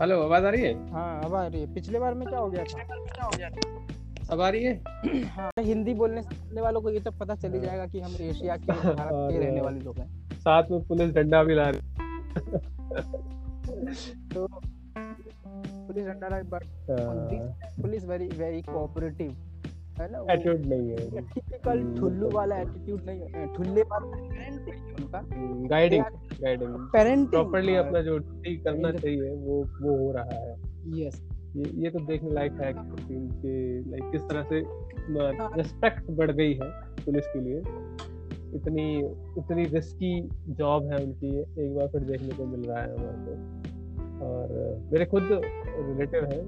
Hello आवाज़ आ रही है? हाँ अब आ रही है। पिछले बार में क्या हो गया था? अब आ रही है? हाँ हिंदी बोलने वालों को ये तो पता चली जाएगा कि हम एशिया के भारत के रहने वाले लोग हैं। साथ में पुलिस डंडा भी ला रही तो पुलिस डंडा but police very very cooperative है ना एटीट्यूड नहीं है। टिपिकल ठुल्लू वाला एटीट्यूड नहीं है। ठुल्ले वाला पेरेंटिंग उनका गाइडिंग गाइडिंग पेरेंटिंग प्रॉपर्ली अपना जो ठीक करना चाहिए वो वो हो रहा है। यस ये ये तो देखने लायक है कि इनके लाइक किस तरह से रिस्पेक्ट बढ़ गई है पुलिस के लिए। इतनी इतनी रिस्की जॉब है उनकी एक बार फिर देखने को मिल रहा है हमारे को। और मेरे खुद रिलेटिव है।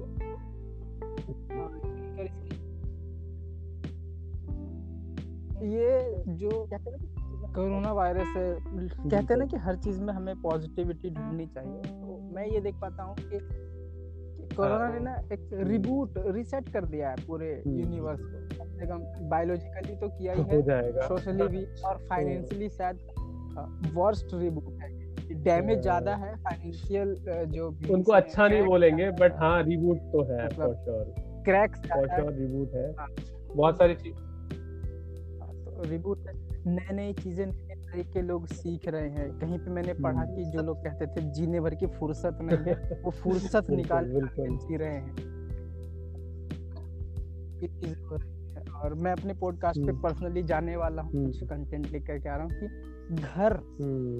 ये जो कोरोना वायरस है कहते हैं ना कि हर चीज़ में हमें पॉजिटिविटी ढूंढनी चाहिए। तो मैं ये देख पाता हूँ कि कोरोना ने ना एक रिबूट रीसेट कर दिया है पूरे यूनिवर्स को। कम से कम बायोलॉजिकली तो किया ही है सोशली भी और फाइनेंशियली शायद वर्स्ट रिबूट है। डैमेज ज़्यादा है फाइनेंशियल जो उनको अच्छा नहीं बोलेंगे बट हाँ। रिबूट तो है for sure cracks for sure reboot है। बहुत सारी चीज़ रिबूट नए नई चीज़ें नए तरीके लोग सीख रहे हैं। कहीं पे मैंने पढ़ा कि जो लोग कहते थे जीने भर की फुर्सत नहीं है वो फुर्सत निकाल जी रहे हैं। और मैं अपने पॉडकास्ट पे पर्सनली जाने वाला हूँ कुछ कंटेंट लेकर के आ रहा हूँ कि घर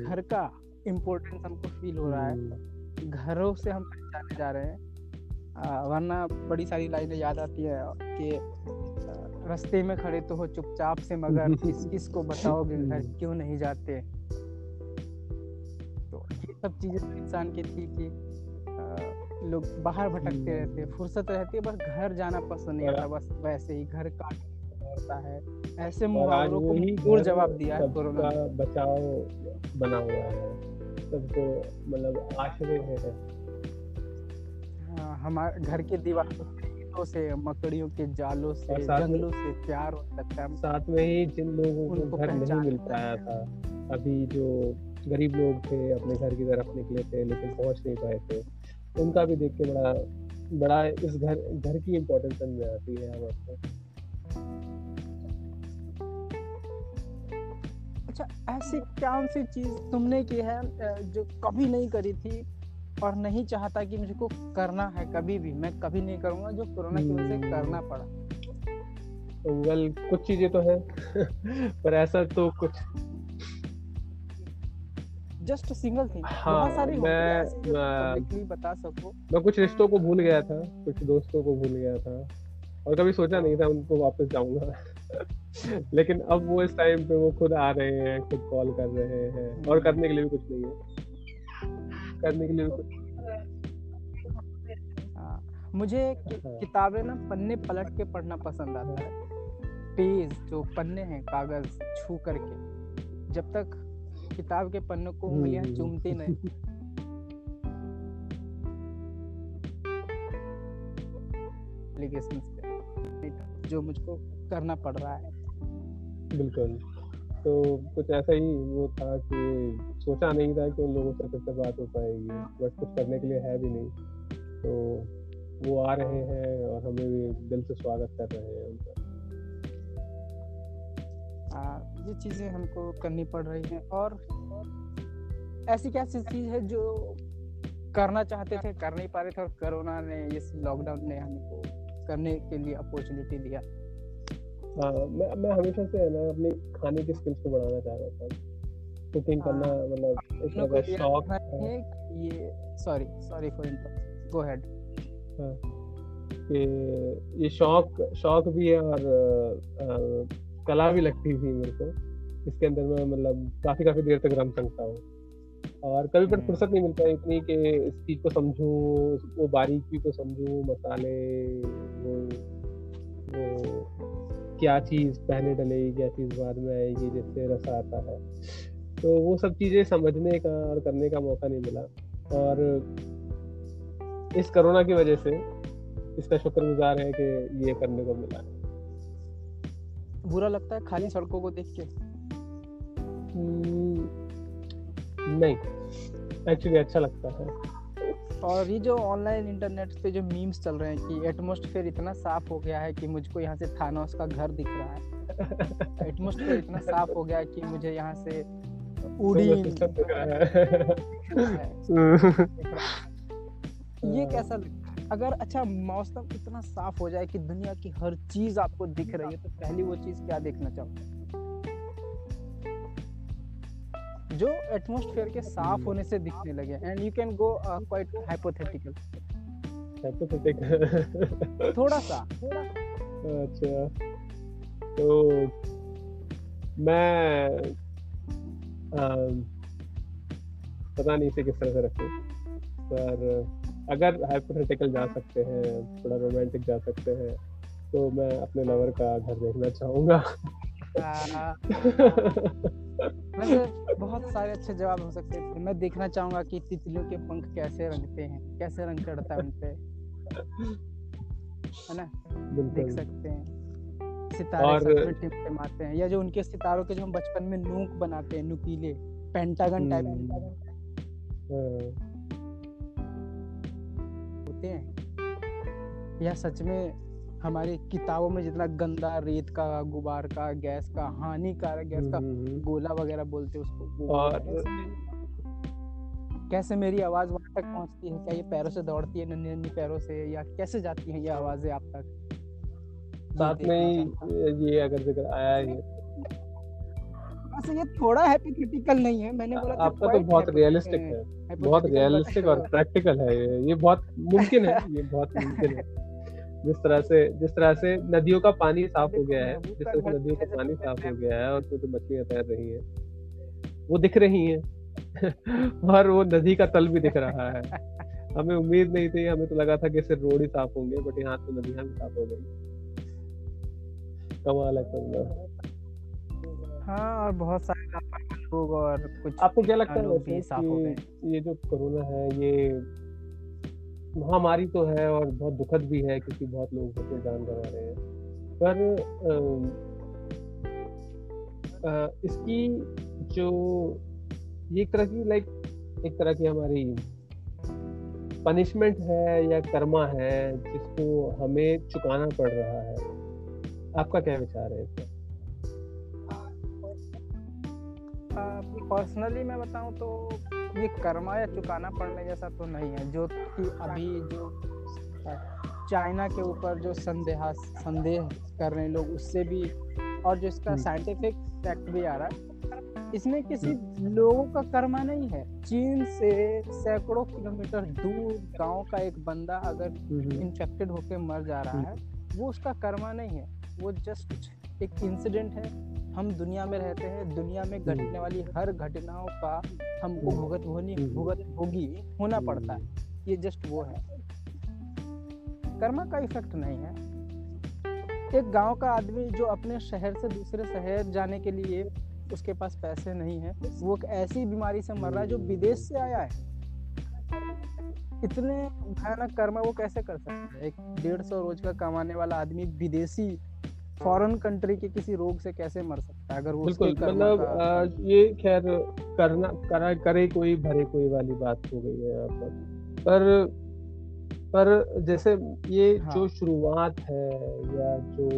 घर का इम्पोर्टेंस हमको फील हो रहा है। घरों से हम पहचाने जा रहे हैं। वरना बड़ी सारी लाइनें याद आती है कि रास्ते में खड़े तो हो चुपचाप से मगर किस किस को बताओगे घर क्यों नहीं जाते? तो ये सब चीज़ें तो इंसान की थी कि लोग बाहर भटकते रहते फुर्सत रहती है बस घर जाना पसंद नहीं आता बस वैसे ही घर काट होता है। ऐसे मुहावरों को पूर्ण जवाब दिया है कोरोना बचाव बना हुआ है सबको मतलब आश्रय है। हाँ हमारे घर के दीवार कीटों से मकड़ियों के जालों से जंगलों से प्यार हो सकता है। साथ में ही जिन लोगों को घर नहीं मिल पाया था अभी जो गरीब लोग थे अपने घर की तरफ़ निकले थे लेकिन पहुँच नहीं पाए थे उनका भी देख के बड़ा बड़ा इस घर घर की इम्पोर्टेंस समझ में आती है हमारे अच्छा ऐसी कौन सी चीज़ तुमने की है जो कभी नहीं करी थी? और नहीं चाहता कि मुझको करना है कभी भी। मैं कभी नहीं करूँगा जो कोरोना की वजह से करना पड़ा। वेल कुछ चीज़ें तो है पर ऐसा तो कुछ जस्ट सिंगल थिंग हाँ, बहुत सारी मैं मैं बता सको। मैं कुछ रिश्तों को भूल गया था कुछ दोस्तों को भूल गया था और कभी सोचा नहीं था उनको वापस जाऊँगा। लेकिन अब वो इस टाइम पे वो खुद आ रहे हैं खुद कॉल कर रहे हैं और करने के लिए भी कुछ नहीं है। करने के लिए हाँ, मुझे हाँ। किताबें ना पन्ने पलट के पढ़ना पसंद आता है। पेज जो पन्ने हैं कागज़ छू करके जब तक किताब के पन्नों को उंगलियाँ हम्म। चूमती नहीं। पे। जो मुझको करना पड़ रहा है। बिल्कुल। तो कुछ ऐसा ही वो था कि सोचा नहीं था कि उन लोगों से फिर से बात हो पाएगी बट कुछ करने के लिए है भी नहीं। तो वो आ रहे हैं और हमें भी दिल से स्वागत कर रहे हैं उनका। ये चीज़ें हमको करनी पड़ रही हैं और ऐसी क्या सी चीज़ है जो करना चाहते थे कर नहीं पा रहे थे और कोरोना ने इस लॉकडाउन ने हमको करने के लिए अपॉर्चुनिटी दिया? हाँ मैं मैं हमेशा से है ना अपनी खाने की स्किल्स को बढ़ाना चाह रहा था। कुकिंग करना हाँ, मतलब शौक है। ये sorry sorry for interrupt go ahead कि ये शौक शौक भी है और आ, कला भी लगती थी मेरे को। इसके अंदर मैं मतलब काफ़ी काफ़ी देर तक रम सकता हूँ। और कभी पर हम्म। फुर्सत नहीं मिलता इतनी कि इस चीज़ को समझूं वो बारीकी को समझूं मसाले वो वो क्या चीज़ पहले डलेगी क्या चीज़ बाद में आएगी जिससे रस आता है। तो वो सब चीज़ें समझने का और करने का मौका नहीं मिला। और इस कोरोना की वजह से इसका शुक्रगुजार है कि ये करने को मिला। बुरा लगता है खाली सड़कों को देख के? हम्म, नहीं। एक्चुअली अच्छा लगता है। और ये जो ऑनलाइन इंटरनेट पे जो मीम्स चल रहे हैं कि एटमोस्फेयर इतना साफ़ हो गया है कि मुझको यहाँ से थानोस का घर दिख रहा है। एटमोस्फेयर इतना साफ़ हो गया है कि मुझे यहाँ से उड़ीन ये कैसा लगता है अगर अच्छा मौसम इतना साफ़ हो जाए कि दुनिया की हर चीज़ आपको दिख रही है तो पहली वो चीज़ क्या देखना चाहोगे? जो एटमॉस्फेयर के साफ़ होने से दिखने लगे and you can go quite hypothetical hypothetical थोड़ा सा। अच्छा। तो मैं पता नहीं इसे किस तरह से रखूँ पर अगर हाइपोथेटिकल जा सकते हैं थोड़ा रोमांटिक जा सकते हैं तो मैं अपने लवर का घर देखना चाहूँगा। वैसे बहुत सारे अच्छे जवाब हो सकते थे मैं देखना चाहूँगा कि तितलियों के पंख कैसे रंगते हैं कैसे रंग चढ़ता है उनपे। है ना? देख सकते हैं। सितारे और... सच में टिमटिमाते हैं या जो उनके सितारों के जो हम बचपन में नूक बनाते हैं नुकीले पेंटागन टाइप हाँ। होते हैं। या सच में हमारी किताबों में जितना गंदा रेत का गुबार का गैस का हानिकारक गैस का हम्म, हम्म। गोला वगैरह बोलते उसको और कैसे मेरी आवाज़ वहाँ तक पहुँचती है? क्या ये पैरों से दौड़ती है नन्ही नन्ही पैरों से या कैसे जाती है ये आवाज़ें आप तक? साथ में ही ये अगर ज़िक्र आया है वैसे ये थोड़ा हैपोथेटिकल नहीं है मैंने बोला आपका तो बहुत रियलिस्टिक है बहुत रियलिस्टिक और प्रैक्टिकल है ये। ये बहुत मुमकिन है ये बहुत मुमकिन है। जिस तरह से जिस तरह से नदियों का पानी साफ़ हो गया है जिस तरह से नदियों का पानी साफ़ हो गया है और उसमें तो मछलियाँ तैर रही हैं वो दिख रही हैं। और वो नदी का तल भी दिख रहा है। हमें उम्मीद नहीं थी हमें तो लगा था कि सिर्फ़ रोड ही साफ़ होंगे बट यहाँ तो नदियाँ भी साफ़ हो गई। कमाल है कमाल हाँ और बहुत सारे लोग और कुछ आपको क्या लगता है कि ये जो कोरोना है ये महामारी तो है और बहुत दुखद भी है क्योंकि बहुत लोग अपने जान गंवा रहे हैं। पर आ, आ, इसकी जो ये एक तरह की लाइक एक तरह की हमारी पनिशमेंट है या कर्मा है जिसको हमें चुकाना पड़ रहा है। आपका क्या विचार है इसमें पर्सनली मैं बताऊँ तो ये कर्मा या चुकाना पड़ने जैसा तो नहीं है जो कि अभी जो चाइना के ऊपर जो संदेह संदेह कर रहे हैं लोग उससे भी और जो इसका साइंटिफिक हम्म। फैक्ट भी आ रहा है इसमें किसी हम्म। लोगों का कर्मा नहीं है चीन से सैकड़ों किलोमीटर दूर गाँव का एक बंदा अगर इन्फेक्टेड हम्म। होकर मर जा रहा है वो उसका कर्मा नहीं है वो जस्ट एक इंसिडेंट है। हम दुनिया में रहते हैं दुनिया में। घटने वाली हर घटनाओं का हमको। भुगत होनी। भुगत होगी होना पड़ता है। ये जस्ट वो है। कर्मा का इफ़ेक्ट नहीं है। एक गाँव का आदमी जो अपने शहर से दूसरे शहर जाने के लिए उसके पास पैसे नहीं है वो एक ऐसी बीमारी से मर रहा है जो विदेश से आया है। इतने भयानक कर्म वो कैसे कर सकता है? एक डेढ़ सौ रोज का कमाने वाला आदमी विदेशी फॉरेन कंट्री के किसी रोग से कैसे मर सकता है? अगर वो बिल्कुल मतलब ये खैर करना करा करे कोई भरे कोई वाली बात हो गई है यहाँ पर। पर पर जैसे ये हाँ. जो शुरुआत है या जो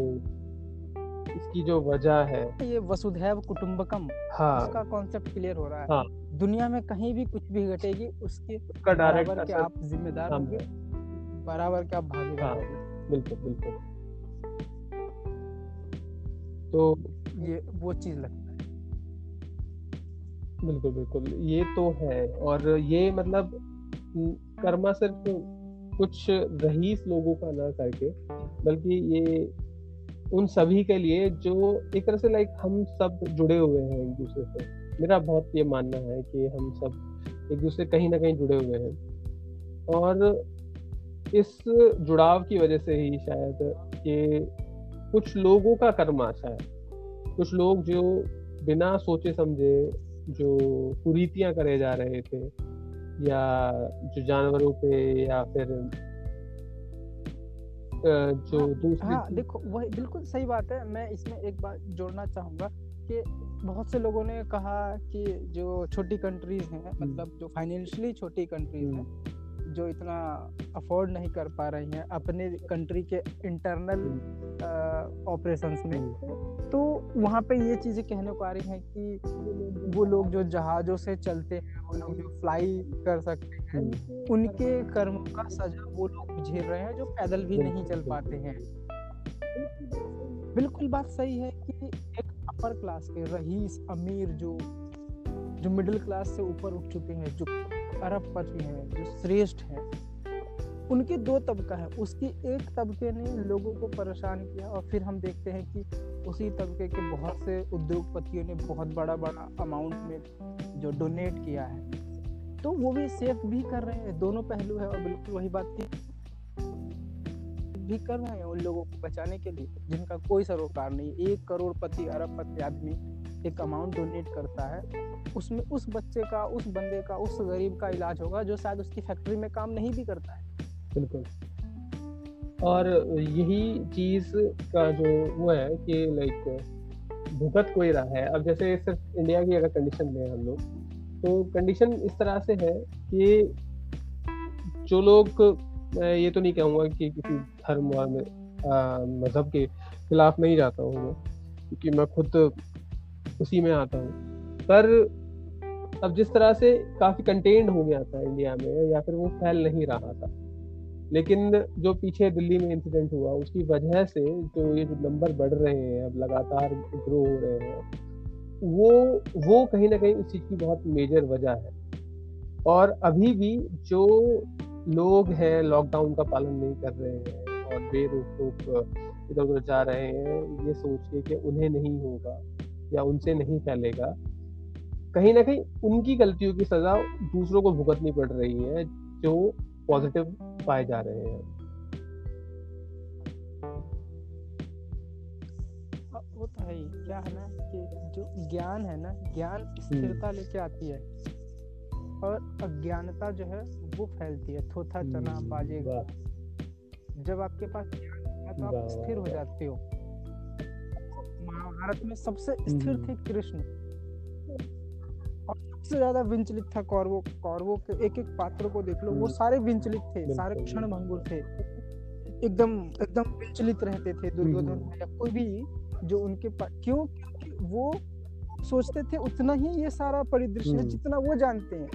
इसकी जो वजह है। ये वसुधैव कुटुंबकम हाँ। उसका कॉन्सेप्ट क्लियर हो रहा है। हाँ. दुनिया में कहीं भी कुछ भी घटेगी उसके उसका डायरेक्ट आप जिम्मेदार होंगे बराबर के आप भागीदार हाँ, होंगे। बिल्कुल बिल्कुल। तो ये वो चीज़ लगता है। बिल्कुल बिल्कुल। ये तो है और ये मतलब कर्मा सिर्फ़ कुछ रहीस लोगों का ना करके बल्कि ये उन सभी के लिए जो एक तरह से लाइक हम सब जुड़े हुए हैं एक दूसरे से। मेरा बहुत ये मानना है कि हम सब एक दूसरे कहीं ना कहीं जुड़े हुए हैं। और इस जुड़ाव की वजह से ही शायद ये कुछ लोगों का कर्म आशा है। कुछ लोग जो बिना सोचे समझे जो कुरीतियाँ करे जा रहे थे या जो जानवरों पे या फिर जो हाँ, दूसरी हाँ देखो वही बिल्कुल सही बात है। मैं इसमें एक बात जोड़ना चाहूँगा कि बहुत से लोगों ने कहा कि जो छोटी कंट्रीज़ हैं हम्म। मतलब जो फाइनेंशियली छोटी कंट्रीज़ हैं जो इतना अफोर्ड नहीं कर पा रही हैं अपने कंट्री के इंटरनल ऑपरेशंस में तो वहाँ पे ये चीज़ें कहने को आ रही हैं कि वो लोग जो जहाज़ों से चलते हैं, वो लोग जो फ्लाई कर सकते हैं, उनके कर्मों का सजा वो लोग झेल रहे हैं जो पैदल भी नहीं चल पाते हैं। बिल्कुल बात सही है कि एक अपर क्लास के रईस अमीर जो जो मिडिल क्लास से ऊपर उठ चुके हैं, जो अरबपति हैं, जो श्रेष्ठ हैं। उनके दो तबका है। उसकी एक तबके ने लोगों को परेशान किया और फिर हम देखते हैं कि उसी तबके के बहुत से उद्योगपतियों ने बहुत बड़ा बड़ा अमाउंट में जो डोनेट किया है। तो वो भी सेफ़ भी कर रहे हैं। दोनों पहलू है और बिल्कुल वही बात थी। भी कर रहे हैं उन लोगों को बचाने के लिए, जिनका कोई सरोकार नहीं एक करोड़पति अरबपति आदमी एक अमाउंट डोनेट करता है। उसमें उस बच्चे का, उस बंदे का, उस गरीब का इलाज होगा जो शायद उसकी फैक्ट्री में काम नहीं भी करता है। बिल्कुल। और यही चीज़ का जो वो है कि लाइक भुगत कोई रहा है। अब जैसे सिर्फ़ इंडिया की अगर कंडीशन लें हम लोग तो कंडीशन इस तरह से है कि जो लोग मैं ये तो नहीं कहूँगा कि किसी धर्म और मज़हब के खिलाफ नहीं जाता हूँ मैं, क्योंकि मैं खुद उसी में आता हूँ। पर अब जिस तरह से काफ़ी कंटेंट हो गया था इंडिया में, या फिर वो फैल नहीं रहा था। लेकिन जो पीछे दिल्ली में इंसिडेंट हुआ, उसकी वजह से जो ये जो नंबर बढ़ रहे हैं, अब लगातार ग्रो हो रहे हैं, वो वो कहीं ना कहीं उस चीज़ की बहुत मेजर वजह है। और अभी भी जो लोग हैं लॉकडाउन का पालन नहीं कर रहे हैं और बेरोक टोक इधर उधर जा रहे हैं ये सोच के कि उन्हें नहीं होगा या उनसे नहीं फैलेगा। कहीं ना कहीं उनकी गलतियों की सजा दूसरों को भुगतनी पड़ रही है जो पॉजिटिव पाए जा रहे हैं। वो तो है क्या है ना कि जो ज्ञान है ना ज्ञान स्थिरता हम्म। लेके आती है। और अज्ञानता जो है वो फैलती है। थोथा चना हम्म, बाजेगा जब आपके पास ज्ञान है तो आप स्थिर हो जाते हो। महाभारत में सबसे स्थिर थे हम्म। कृष्ण। और सबसे ज़्यादा विंचलित था कौरवों। कौरवों के एक एक पात्र को देख लो वो सारे विंचलित थे सारे क्षण भंगुर थे। एकदम एकदम विंचलित रहते थे दुर्योधन या कोई भी जो उनके पास क्यों? क्योंकि वो सोचते थे उतना ही ये सारा परिदृश्य हम्म। जितना वो जानते हैं।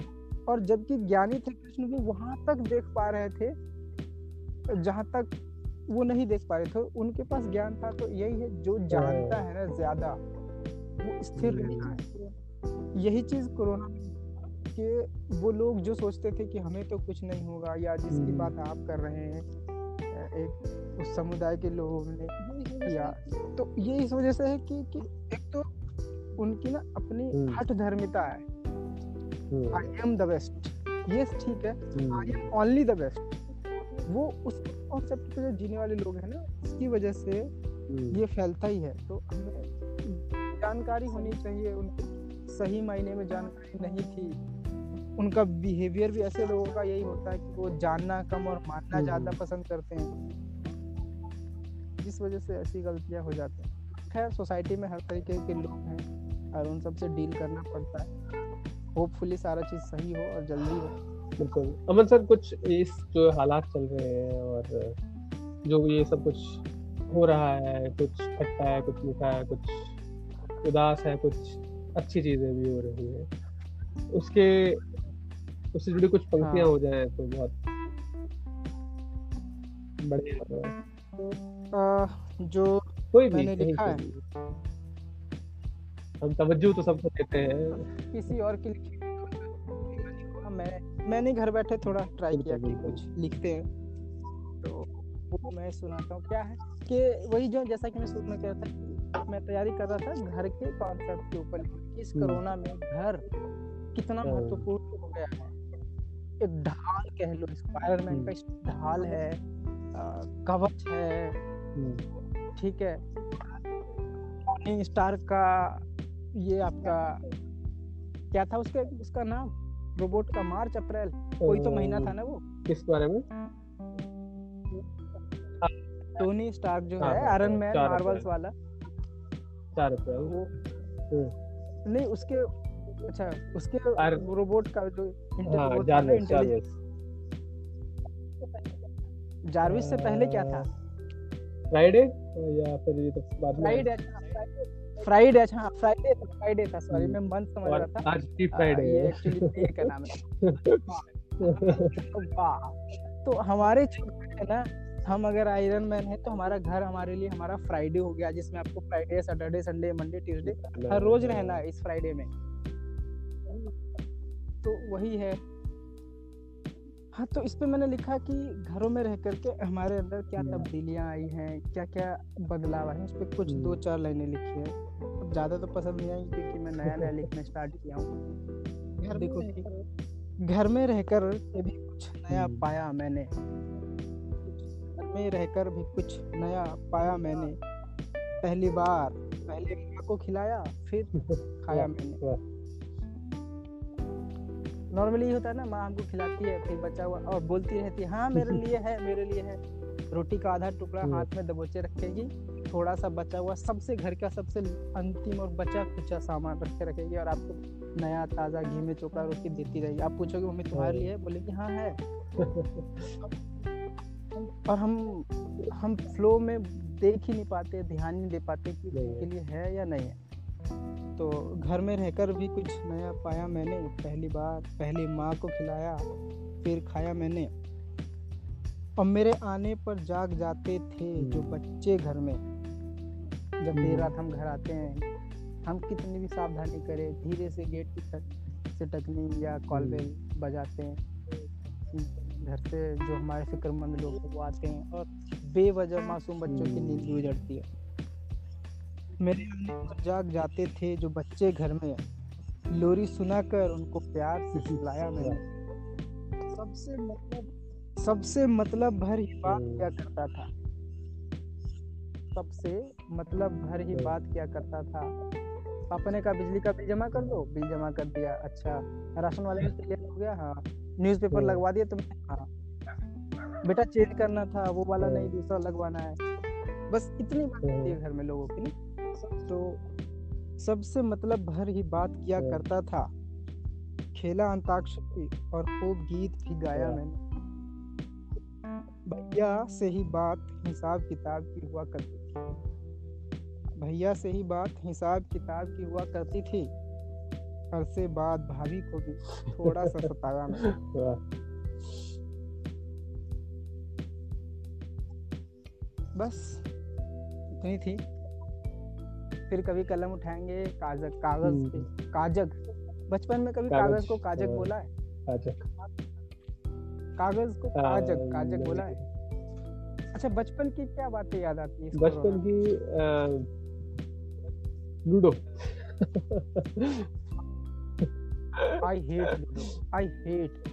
और जबकि ज्ञानी थे कृष्ण वो वहाँ तक देख पा रहे थे जहाँ तक वो नहीं देख पा रहे थे उनके पास ज्ञान था तो यही है जो जानता है ना ज़्यादा वो स्थिर रहता है यही चीज़ कोरोना के वो लोग जो सोचते थे कि हमें तो कुछ नहीं होगा या जिसकी बात हम्म। आप कर रहे हैं एक उस समुदाय के लोगों ने किया तो ये इस वजह से है कि, कि एक तो उनकी ना अपनी हम्म। हठ धर्मिता है आई एम द बेस्ट ये ठीक है. I am only the best वो उस कॉन्सेप्ट पे जो जीने वाले लोग हैं ना उसकी वजह से हम्म। ये फैलता ही है. तो हमें जानकारी होनी चाहिए उनकी सही मायने में जानकारी नहीं थी. उनका बिहेवियर भी ऐसे लोगों का यही होता है कि वो जानना कम और मानना हम्म। ज़्यादा पसंद करते हैं. जिस वजह से ऐसी गलतियाँ हो जाती हैं. खैर सोसाइटी में हर तरीके के लोग हैं और उन सबसे डील करना पड़ता है. होपफुली सारा चीज़ सही हो और जल्दी हो। बिल्कुल। अमन सर कुछ इस जो हालात चल रहे हैं और जो ये सब कुछ हो रहा है कुछ खट्टा है कुछ मीठा है कुछ उदास है कुछ अच्छी चीज़ें भी हो रही है उसके उससे जुड़ी कुछ पंक्तियाँ हाँ। हो जाए तो बहुत बढ़िया जो कोई भी मैंने लिखा है। हम तवज्जो तो सबको देते हैं किसी और के लिए हाँ, मैं मैंने घर बैठे थोड़ा ट्राई किया कि कुछ लिखते हैं तो वो मैं सुनाता हूँ क्या है कि वही जो जैसा कि मैं शुरू में कह रहा था मैं तैयारी कर रहा था घर के कॉन्सेप्ट के ऊपर इस हम्म। कोरोना में घर कितना हाँ। महत्वपूर्ण हो गया है एक ढाल कह लो स्पाइडरमैन का हम्म। ढाल है कवच है हम्म। ठीक है टोनी स्टार का ये आपका क्या था उसके उसका नाम? रोबोट का मार्च अप्रैल। कोई तो महीना था ना वो? किस बारे में? टोनी स्टार्क जो हाँ, है आयरन मैन मार्वल्स वाला। चार अप्रैल। वो हम्म। नहीं उसके अच्छा उसके रोबोट का जो हाँ, जारविस से पहले क्या था? फ्राइडे या फिर ये तो बाद में? फ्राइडे फ्राइडे अच्छा हाँ फ्राइडे था फ्राइडे था सॉरी मैं मंथ समझ रहा था। आज की हाँ, फ्राइडे ये है। एक्चुअली का नाम है। वाह तो हमारे है ना हम अगर आयरन मैन है तो हमारा घर हमारे लिए हमारा फ्राइडे हो गया जिसमें आपको Friday Saturday Sunday Monday Tuesday हर रोज रहना है इस फ्राइडे में। तो वही है। हाँ तो इस पे मैंने लिखा कि घरों में रह करके हमारे अंदर क्या तब्दीलियाँ आई हैं क्या क्या बदलाव आए हैं उस पर कुछ दो हम्म। चार लाइनें लिखी है। अब ज़्यादा तो पसंद नहीं आई क्योंकि मैं नया नया लिखना स्टार्ट किया हूँ। घर देखो कि घर में रहकर भी कुछ नया हम्म। पाया मैंने। घर में रहकर भी कुछ नया पाया मैंने। पहली बार पहले माँ को खिलाया फिर खाया मैंने। नॉर्मली होता है ना माँ हमको खिलाती है फिर बचा हुआ और बोलती रहती है हाँ मेरे लिए है मेरे लिए है। रोटी का आधा टुकड़ा हम्म। हाथ में दबोचे रखेगी थोड़ा सा बचा हुआ सबसे घर का सबसे अंतिम और बचा खुचा सामान रख के रखेगी और आपको नया ताज़ा घी में चोपड़ा रोटी देती रहेगी। आप पूछोगे मम्मी तुम्हारे लिए है? बोलेगी हाँ है। और हम हम फ्लो में देख ही नहीं पाते ध्यान नहीं दे पाते कि उनके लिए है या नहीं है। तो घर में रहकर भी कुछ नया पाया मैंने। पहली बार पहले माँ को खिलाया फिर खाया मैंने। और मेरे आने पर जाग जाते थे जो बच्चे घर में। जब देर हम्म। रात हम घर आते हैं हम कितनी भी सावधानी करें धीरे से गेट की छत से टकनी या कॉल हम्म। बेल बजाते हैं। घर से जो हमारे फिक्रमंद लोग हैं वो आते हैं और बेवजह मासूम बच्चों की नींद भी उजड़ती है। मेरे आने जाग जाते थे जो बच्चे घर में लोरी सुनाकर उनको प्यार से सुलाया मैंने। सबसे मतलब सबसे मतलब भर ही बात हम्म। क्या करता था? सबसे मतलब भर ही बात क्या करता था? पापा ने कहा बिजली का बिल जमा कर दो? बिल जमा कर दिया। अच्छा। राशन वाले का क्लियर हो गया? हाँ। न्यूज़पेपर हम्म। लगवा दिया तुमने? हाँ। बेटा चेंज करना था वो वाला नहीं दूसरा लगवाना है। बस इतनी बात होती है घर में लोगों की। तो सबसे मतलब भर ही बात किया हम्म। करता था। खेला अंताक्षरी और खूब गीत भी गाया मैंने। भैया से ही बात हिसाब किताब की हुआ करती थी। भैया से ही बात हिसाब किताब की हुआ करती थी। अरसे बाद भाभी को भी थोड़ा सा सताया वाह। बस इतनी थी। फिर कभी कलम उठाएँगे काजक कागज़ पे काजग बचपन में कभी कागज़, को काजग हाँ। बोला है? अच्छा। कागज़ को काजग काजग बोला है? अच्छा बचपन की क्या बातें याद आती है बचपन की ludo. I hate ludo I hate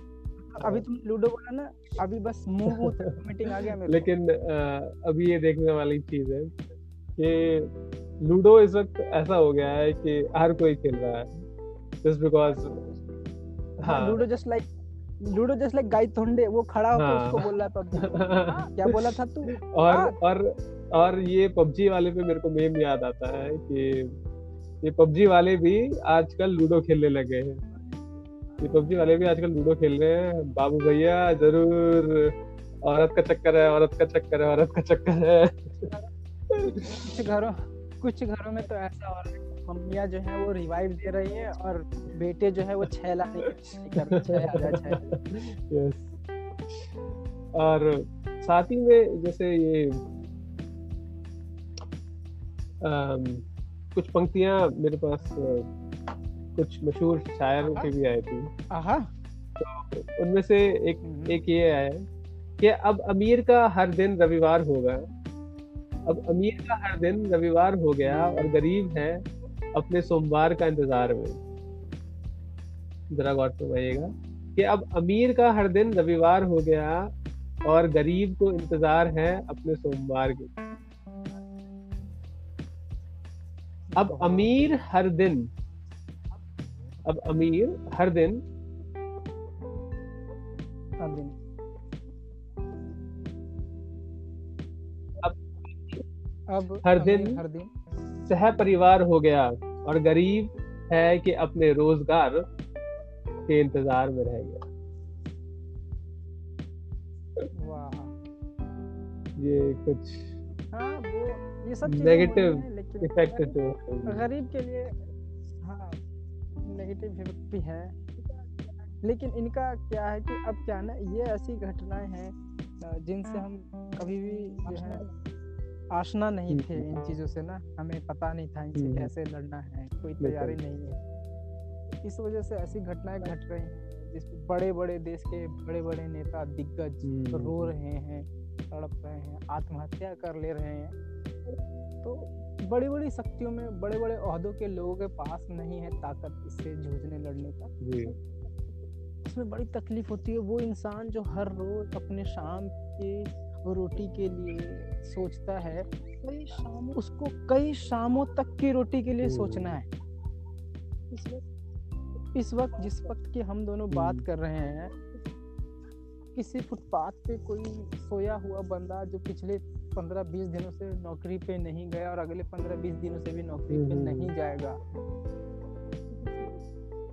अभी तुम लूडो बोला ना अभी बस मुँह मीटिंग आ गया मेरे लेकिन अ, अभी ये देखने वाली चीज़ है कि लूडो इस वक्त ऐसा हो गया है कि हर कोई खेल रहा है जस्ट बिकॉज़ हाँ हाँ ludo just like ludo just like guy थोंडे वो खड़ा होकर हाँ। उसको बोल रहा था PUBG। क्या बोला था तू और हाँ। और और ये पबजी वाले पे मेरे को मेम याद आता है कि ये पबजी वाले भी आजकल लूडो खेलने लगे हैं ये पबजी वाले भी आजकल लूडो खेल रहे हैं बाबू भैया ज़रूर औरत का चक्कर है औरत का चक्कर है औरत का चक्कर है घरों कुछ घरों में तो ऐसा हो रहा है कि मम्मियाँ जो है वो रिवाइव दे रही है और बेटे जो है वो छह लाने की कर हैं, और साथ ही में जैसे ये अम, कुछ पंक्तियाँ मेरे पास कुछ मशहूर शायरों की भी आई थी। आहा। उनमें से एक हम्म। एक ये आया कि अब अमीर का हर दिन रविवार होगा। अब अमीर का हर दिन रविवार हो गया और गरीब है अपने सोमवार का इंतज़ार में। जरा गौर फरमाइएगा कि अब अमीर का हर दिन रविवार हो गया और गरीब को इंतज़ार है अपने सोमवार के। अब अमीर हर दिन, अब अमीर हर दिन अब हर दिन हर दिन। सह परिवार हो गया और गरीब है कि अपने रोज़गार के इंतज़ार में रह गया। ये कुछ हाँ वो ये सब है, लेकिन इफ़ेक्ट गरीब- जो गरीब के लिए हाँ नेगेटिव इफ़ेक्ट भी है। लेकिन इनका क्या है कि अब क्या ना ये ऐसी घटनाएँ हैं जिनसे हम कभी भी जो है आशना नहीं थे इन चीज़ों से ना हमें पता नहीं था इनसे हम्म। कैसे लड़ना है कोई तैयारी नहीं है। इस वजह से ऐसी घटनाएँ घट रही हैं जिस बड़े बड़े देश के बड़े बड़े नेता दिग्गज हम्म। रो रहे हैं तड़प रहे हैं आत्महत्या कर ले रहे हैं। तो बड़ी बड़ी शक्तियों में बड़े बड़े अहदों के लोगों के पास नहीं है ताकत इससे जूझने लड़ने का। जी। उसमें बड़ी तकलीफ़ होती है वो इंसान जो हर रोज अपने शाम के रोटी के लिए सोचता है कई शाम उसको कई शामों तक की रोटी के लिए। सोचना है इस वक्त इस वक्त जिस वक्त की हम दोनों बात हम्म। कर रहे हैं किसी फुटपाथ पे कोई सोया हुआ बंदा जो पिछले पंद्रह बीस दिनों से नौकरी पे नहीं गया और अगले पंद्रह बीस दिनों से भी नौकरी पे हम्म। नहीं जाएगा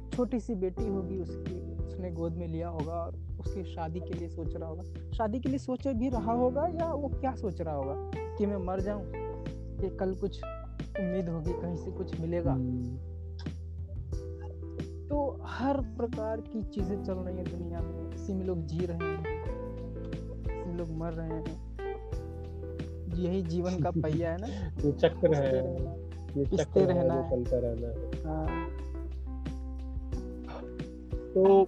छोटी सी बेटी होगी उसकी उसने गोद में लिया होगा और उसकी शादी के लिए सोच रहा होगा। शादी के लिए सोच भी रहा होगा या वो क्या सोच रहा होगा? कि मैं मर जाऊँ कि कल कुछ उम्मीद होगी कहीं से कुछ मिलेगा। तो हर प्रकार की चीज़ें चल रही हैं दुनिया में। इसी में लोग जी रहे हैं इसी लोग मर रहे हैं। यही जीवन का पहिया है ना। ये चक्र है। ये चक्र रहना है। चलता रहना है। हाँ। तो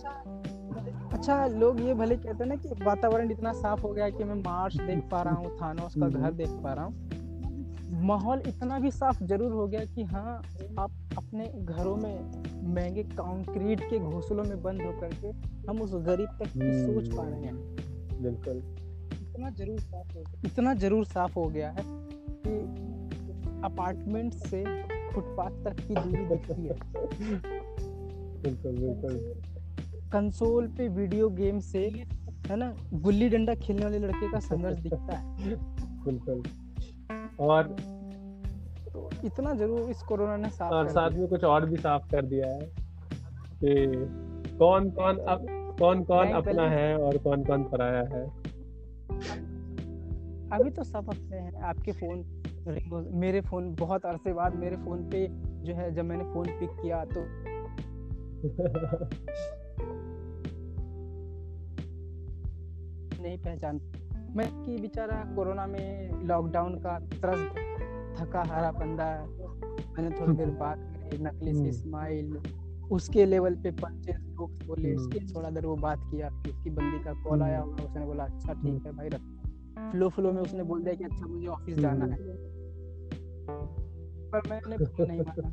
अच्छा लोग ये भले कहते हैं ना कि वातावरण इतना साफ़ हो गया कि मैं मार्स देख पा रहा हूँ थानोस का हम्म। घर देख पा रहा हूँ। माहौल इतना भी साफ़ ज़रूर हो गया कि हाँ आप अपने घरों में महँगे कंक्रीट के घोंसलों में बंद होकर के हम उस गरीब तक की सोच पा रहे हैं। बिल्कुल। इतना ज़रूर साफ़ हो गया इतना ज़रूर साफ़ हो गया है कि अपार्टमेंट से फुटपाथ तक की दूरी दिखती है। बिल्कुल बिल्कुल। कंसोल पे वीडियो गेम से है ना गुल्ली डंडा खेलने वाले लड़के का संघर्ष दिखता है। बिल्कुल। और तो इतना ज़रूर इस कोरोना ने साफ़ और साथ में कुछ और भी साफ़ कर दिया है कि कौन कौन अब कौन कौन अपना है और कौन कौन पराया है। अभी तो सब अपने हैं। आपके फ़ोन मेरे फ़ोन बहुत अरसे बाद मेरे फ़ोन पे जो है जब मैंने फ़ोन पिक किया तो नहीं पहचान मैं कि बेचारा कोरोना में लॉकडाउन का त्रस थका हारा बंदा मैंने थोड़ी देर बात करी नकली हम्म। सी स्माइल उसके लेवल पे पंचेस जोक्स बोले हम्म। उसके थोड़ा देर वो बात किया उसकी बंदी का कॉल आया हम्म। होगा उसने बोला अच्छा ठीक है भाई रख। फ्लो फ्लो में उसने बोल दिया कि अच्छा मुझे ऑफ़िस जाना है। पर मैंने नहीं माना।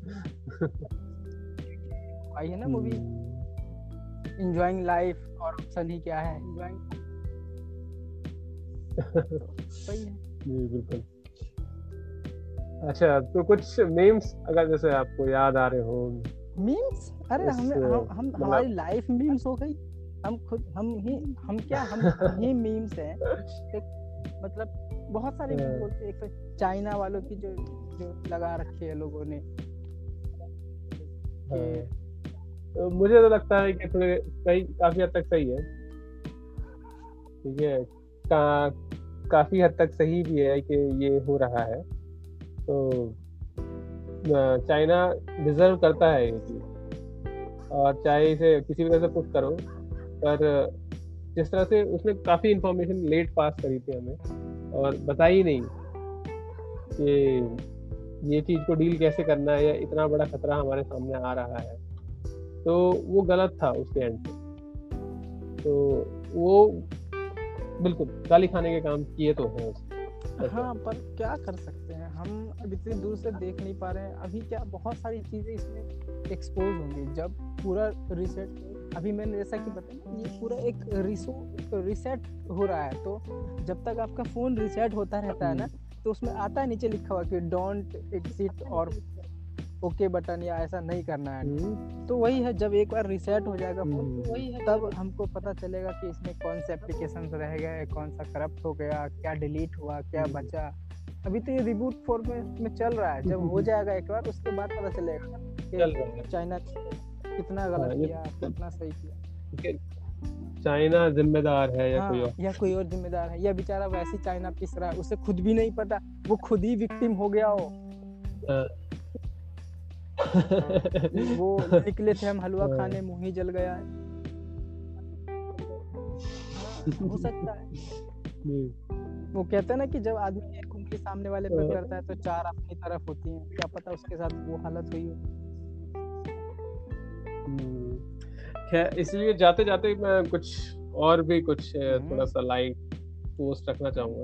आई है ना मूवी इंजॉइंग लाइफ और ऑप्शन ही क्या है? Enjoying सही है। जी बिल्कुल। अच्छा तो कुछ मीम्स अगर जैसे आपको याद आ रहे हो मीम्स अरे इस, हम हम मतलब- हमारी लाइफ मीम्स हो गई। हम खुद हम ही हम क्या हम ही मीम्स हैं मतलब बहुत सारे हाँ। memes बोलते हैं। एक तो चाइना वालों की जो जो लगा रखे हैं लोगों ने। हाँ। तो मुझे तो लगता है कि थोड़े सही काफ़ी हद तक सही है। ठीक है। का, काफ़ी हद तक सही भी है कि ये हो रहा है। तो चाइना डिजर्व करता है ये चीज़। और चाहे इसे किसी भी तरह से पुश करो पर जिस तरह से उसने काफ़ी इंफॉर्मेशन लेट पास करी थी हमें और बताई नहीं कि ये चीज़ को डील कैसे करना है या इतना बड़ा खतरा हमारे सामने आ रहा है। तो वो गलत था उसके एंड से तो वो बिल्कुल गाली खाने के काम किए तो हैं हाँ पर क्या कर सकते हैं? हम अब इतनी दूर से देख नहीं पा रहे हैं। अभी क्या बहुत सारी चीज़ें इसमें एक्सपोज होंगी। जब पूरा रिसेट अभी मैंने जैसा कि बताया ये पूरा एक रिसो रिसेट हो रहा है। तो जब तक आपका फ़ोन रिसेट होता रहता है ना तो उसमें आता है नीचे लिखा हुआ कि डोंट एग्जिट और ओके बटन या ऐसा नहीं करना है। हम्म, तो वही है जब एक बार रिसेट हो जाएगा फ़ोन हम्म। तो वही है तब हमको पता चलेगा कि इसमें कौन से एप्लीकेशन रह गए कौन सा करप्ट हो गया क्या डिलीट हुआ क्या हम्म। बचा। अभी तो ये रिबूट फॉर में, में चल रहा है। जब हो जाएगा एक बार उसके बाद पता चलेगा है। चाइना कितना हाँ, गलत किया कितना सही किया। चाइना जिम्मेदार है या हाँ, कोई और? या कोई और जिम्मेदार है। या बेचारा वैसे चाइना पिस रहा है उसे खुद भी नहीं पता वो खुद ही विक्टिम हो गया हो। वो निकले थे हम हलवा हाँ। खाने मुँह ही जल गया है हाँ, सकता है वो कहते हैं ना कि जब आदमी एक उंगली सामने वाले पे हाँ। करता है तो चार अपनी तरफ़ होती हैं क्या पता उसके साथ वो हालत हुई हो हम्म। इसलिए जाते जाते मैं कुछ और भी कुछ हम्म। थोड़ा सा लाइट पोस्ट रखना चाहूँगा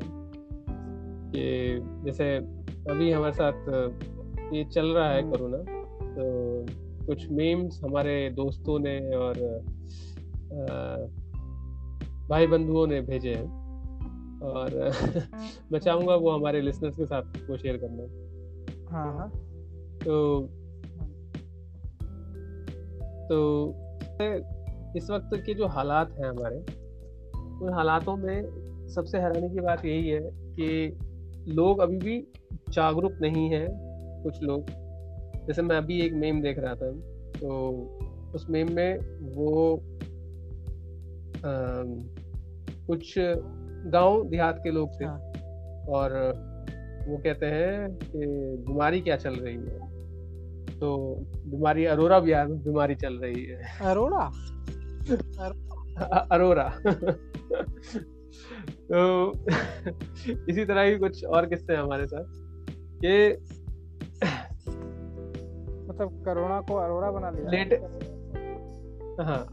कि जैसे अभी हमारे साथ ये चल रहा है हम्म। कोरोना कुछ मीम्स हमारे दोस्तों ने और भाई बंधुओं ने भेजे हैं। और मैं चाहूँगा वो हमारे लिसनर्स के साथ वो शेयर करना हाँ हाँ। तो तो इस वक्त के जो हालात हैं हमारे उन हालातों में सबसे हैरानी की बात यही है कि लोग अभी भी जागरूक नहीं हैं कुछ लोग। जैसे मैं अभी एक मेम देख रहा था तो उस मेम में वो अम, कुछ गाँव देहात के लोग थे। हाँ। और वो कहते हैं कि बीमारी क्या चल रही है? तो बीमारी अरोरा बीमारी चल रही है। अरोड़ा अ- अरोरा। तो इसी तरह की कुछ और किस्से हैं हमारे साथ। कि मतलब कोरोना को अरोड़ा बना दिया लेट हाँ।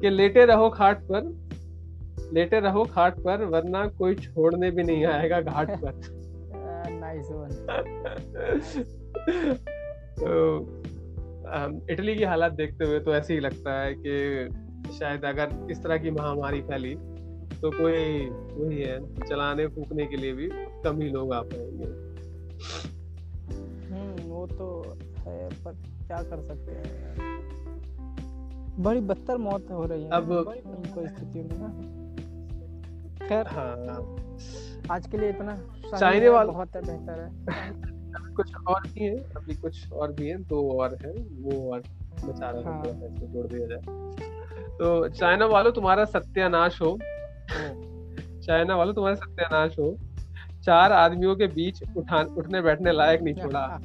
कि लेटे रहो खाट पर लेटे रहो खाट पर वरना कोई छोड़ने भी नहीं आएगा घाट पर। नाइस वन तो इटली की हालात देखते हुए तो ऐसे ही लगता है कि शायद अगर इस तरह की महामारी फैली तो कोई वही है चलाने फूकने के लिए भी कम ही लोग आ पाएँगे। है पर क्या कर सकते हैं बड़ी बदतर मौत हो रही है। अब- बुरी परिस्थितियों में ना। खैर हाँ। आज के लिए इतना। चाइने है, वाल- बहुत है बेहतर है। कुछ और भी है अभी कुछ और भी है दो और है वो और चाह रहा हाँ। इसको जोड़ दिया जाए। तो चाइना वालों तुम्हारा सत्यानाश हो। चाइना वालों तुम्हारा सत्यानाश हो। चार आदमियों के बीच उठा उठने बैठने लायक नहीं छोड़ा।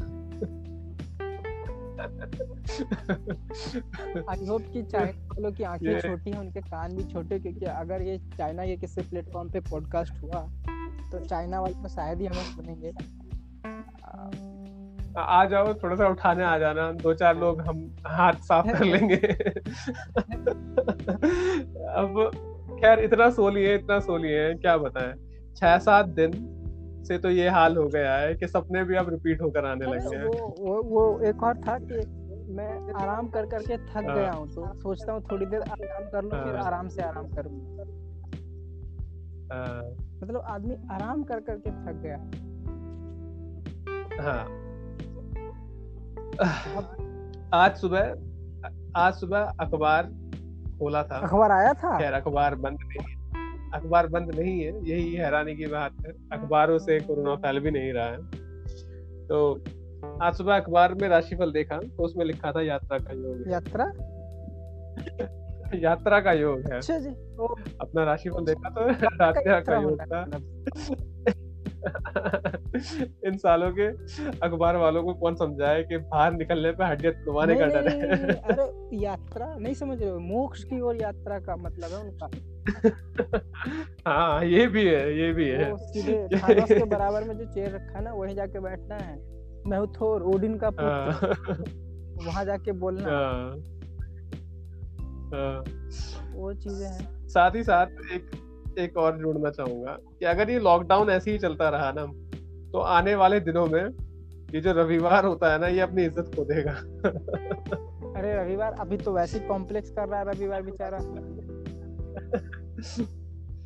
आई होप कि चाइना वालों की आँखें छोटी हैं उनके कान भी छोटे क्योंकि अगर ये चाइना के किसी प्लेटफॉर्म पे पॉडकास्ट हुआ तो चाइना वाले तो शायद ही हमें सुनेंगे। आ, आ जाओ थोड़ा सा उठाने आ जाना। दो चार लोग हम हाथ साफ़ कर लेंगे। अब खैर इतना सो लिए इतना सो लिए क्या बताएँ? छह सात दिन से तो ये हाल हो गया है कि सपने भी अब रिपीट होकर आने लगे हैं। वो वो वो एक और था कि मैं आराम कर करके थक हाँ। गया हूँ तो सोचता हूँ थोड़ी देर आराम कर लूँ फिर हाँ। आराम से आराम करूँ हाँ, मतलब आदमी आराम कर करके थक गया हाँ। आज सुबह आज सुबह अखबार खोला था। अखबार आया था? खैर अखबार बंद नहीं है। अखबार बंद नहीं है यही हैरानी की बात है। अखबारों से कोरोना फैल भी नहीं रहा है। तो आज सुबह अखबार में राशिफल देखा तो उसमें लिखा था यात्रा का योग यात्रा? यात्रा का योग है। अच्छा जी। ओ अपना राशिफल देखा तो यात्रा का योग था। इन सालों के अखबार वालों को कौन समझाए कि बाहर निकलने पे हड्डियाँ तुड़वाने नहीं, का डर है? अरे यात्रा? नहीं समझ रहे हो मोक्ष की ओर यात्रा का मतलब है उनका। हाँ ये भी है ये भी है। सीधे के बराबर में जो चेयर रखा है ना वहीं जाके बैठना है। मैं हूँ थोर ओडिन का पुत्र। हाँ, वहाँ जाके बोलना। हाँ, हाँ। वो चीज़ें हैं। साथ ही साथ एक एक और जोड़ना चाहूँगा कि अगर ये लॉकडाउन ऐसे ही चलता रहा ना तो आने वाले दिनों में ये जो रविवार होता है ना ये अपनी इज़्ज़त खो देगा। अरे रविवार अभी तो वैसे ही कॉम्प्लेक्स कर रहा है रविवार बेचारा।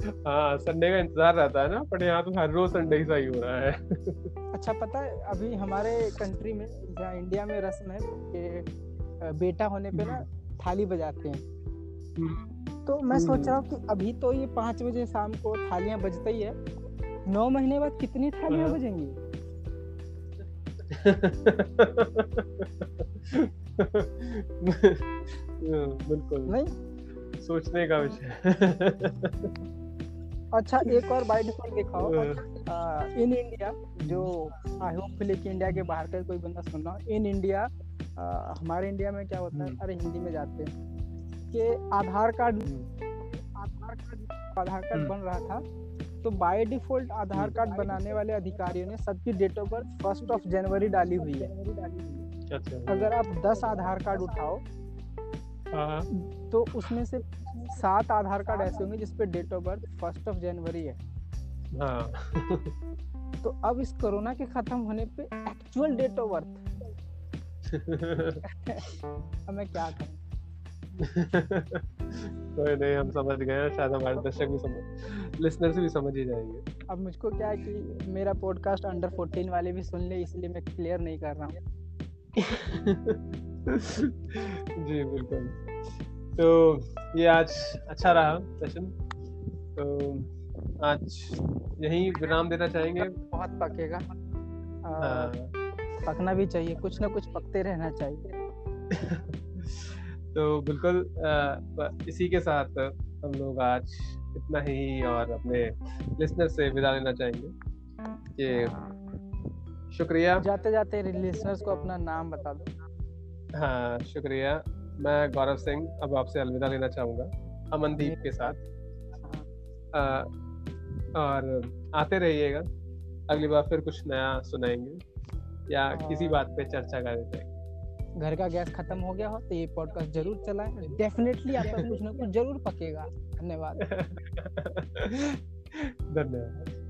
हाँ संडे का इंतज़ार रहता है ना पर यहाँ तो हर रोज संडे ही सही हो रहा है। अच्छा पता है अभी हमारे कंट्री में जहाँ इंडिया में रस्म है कि बेटा होने पे ना थाली बजाते हैं। तो मैं सोच रहा हूँ कि अभी तो ये पाँच बजे शाम को थालियाँ बजते ही है। नौ महीने बाद कितनी थालियाँ हाँ। बजेंगी? बिल्कुल। नहीं? सोचने का विषय। अच्छा एक और बाय डिफ़ॉल्ट देखा हो इन इंडिया जो आई होप कि इंडिया के बाहर का कोई बंदा सुन रहा इन इंडिया हमारे इंडिया में क्या होता है हम्म। अरे हिंदी में जाते हैं कि आधार कार्ड हम्म। आधार कार्ड आधार कार्ड हम्म। बन रहा था तो बाय डिफ़ॉल्ट आधार कार्ड बनाने वाले अधिकारियों ने सबकी date of birth first of January डाली हुई है अच्छा। अगर आप दस आधार कार्ड उठाओ हाँ। तो उसमें से सात आधार कार्ड ऐसे होंगे जिसपे date of birth first of January है। हाँ। तो अब इस कोरोना के खत्म होने पे एक्चुअल डेट ऑफ़ बर्थ अब मैं क्या करूँ? कोई नहीं हम समझ गए शायद हमारे दर्शक भी समझ लिसनर्स भी समझ ही जाएँगे। अब मुझको क्या है कि मेरा पॉडकास्ट अंडर 14 वाले भी सुन ले इसलिए मैं क्लियर नहीं कर रहा हूँ। जी बिल्कुल। तो ये आज अच्छा रहा सेशन तो आज यही विराम देना चाहेंगे। बहुत पकेगा। हाँ। पकना भी चाहिए कुछ ना कुछ पकते रहना चाहिए। तो बिल्कुल इसी के साथ हम लोग आज इतना ही और अपने लिसनर से विदा लेना चाहेंगे। कि। शुक्रिया। जाते जाते लिसनर्स को अपना नाम बता दो। हाँ शुक्रिया। मैं गौरव सिंह अब आपसे अलविदा लेना चाहूँगा अमनदीप के साथ। आ, और आते रहिएगा अगली बार फिर कुछ नया सुनाएँगे या किसी बात पे चर्चा कर देते घर का गैस खत्म हो गया हो तो ये पॉडकास्ट ज़रूर चलाएँ डेफिनेटली आपका कुछ ना कुछ ज़रूर पकेगा। धन्यवाद। धन्यवाद।